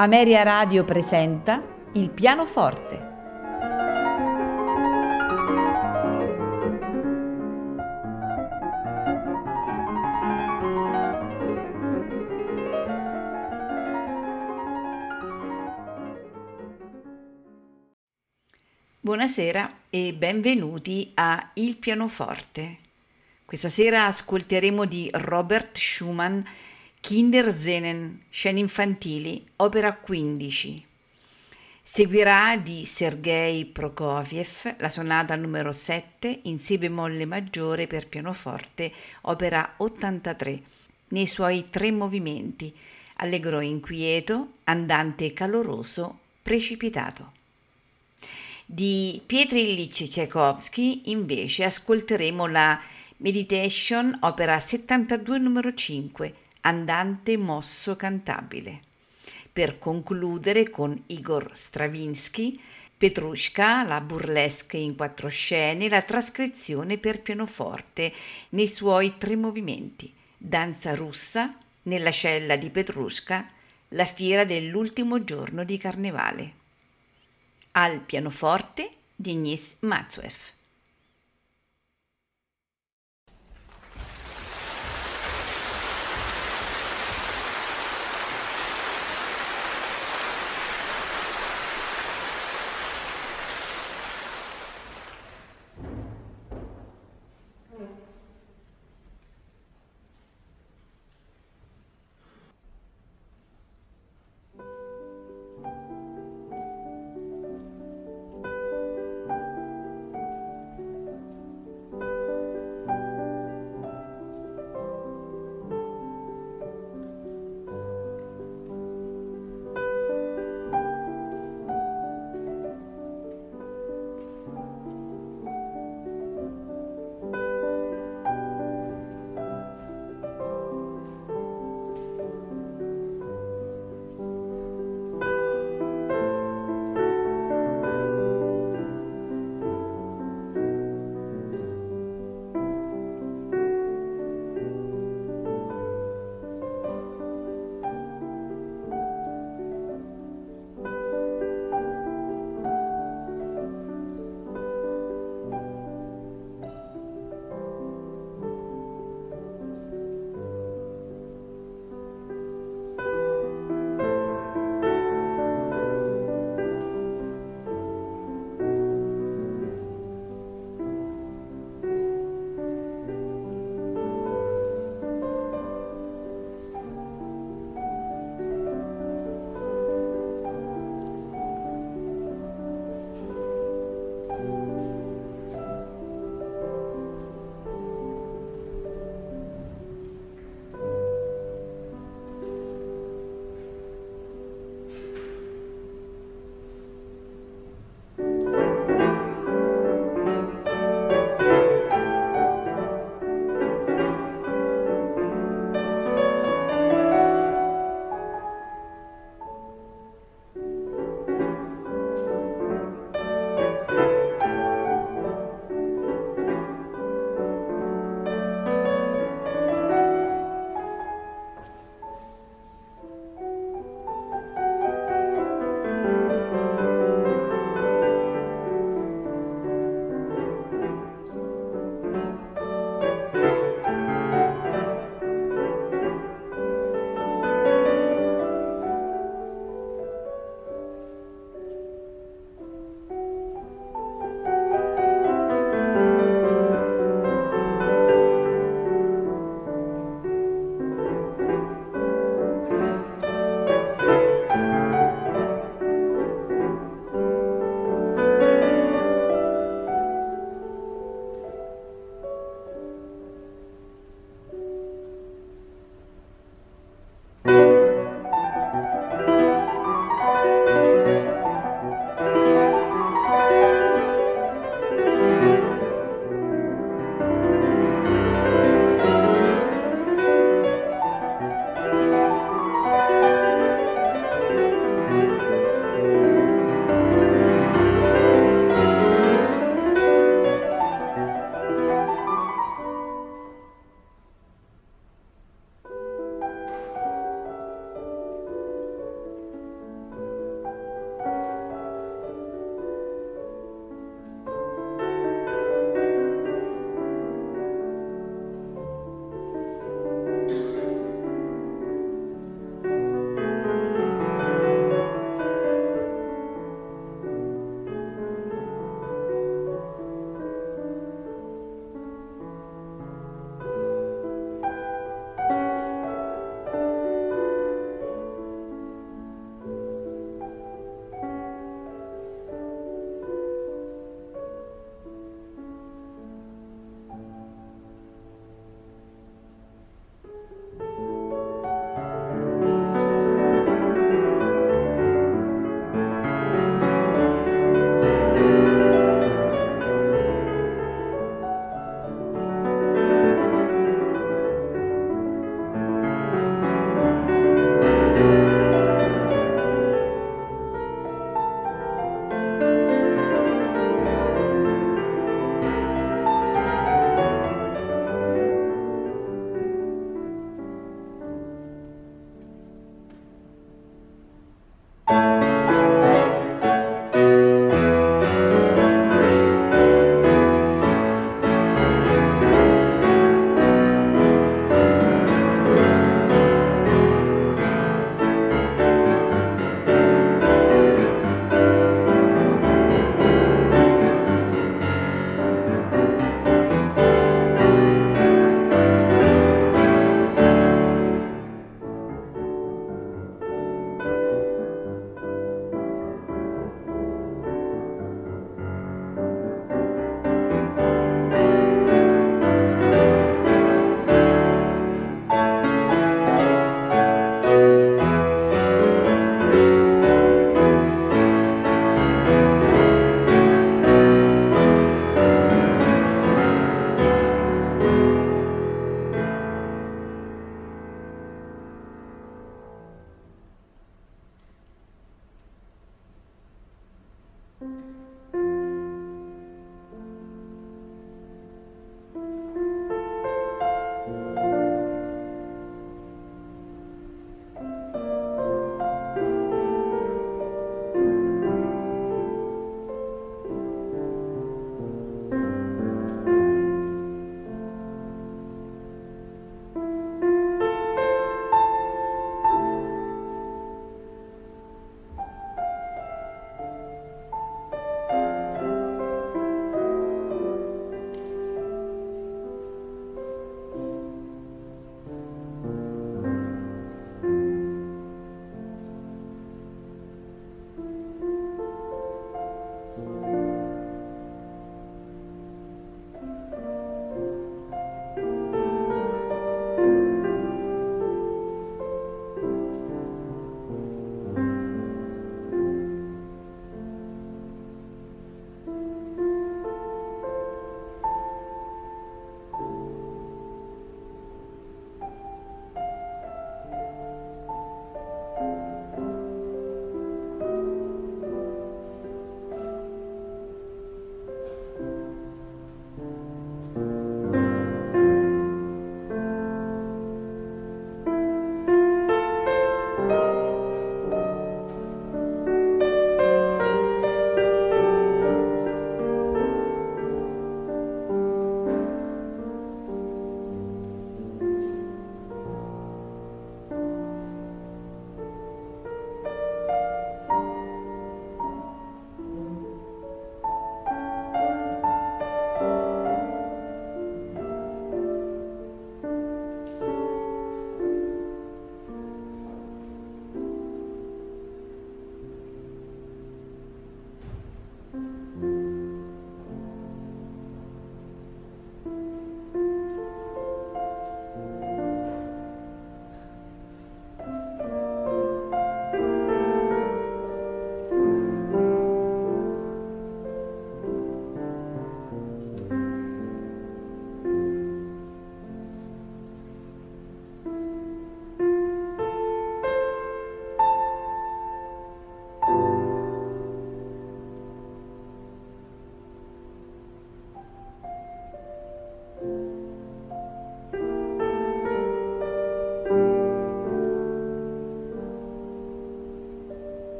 Ameria Radio presenta Il pianoforte. Buonasera e benvenuti a Il pianoforte. Questa sera ascolteremo di Robert Schumann Kindersenen, scene infantili, opera 15. Seguirà di Sergei Prokofiev la sonata numero 7 in Si bemolle maggiore per pianoforte, opera 83, nei suoi tre movimenti, allegro inquieto, andante caloroso, precipitato. Di Pietro Ilyich Tchaikovsky invece ascolteremo la Meditation, opera 72 numero 5, andante mosso cantabile. Per concludere con Igor Stravinsky, Petrushka, la burlesque in quattro scene, la trascrizione per pianoforte nei suoi tre movimenti, danza russa, nella cella di Petrushka, la fiera dell'ultimo giorno di carnevale. Al pianoforte Denis Matsuev.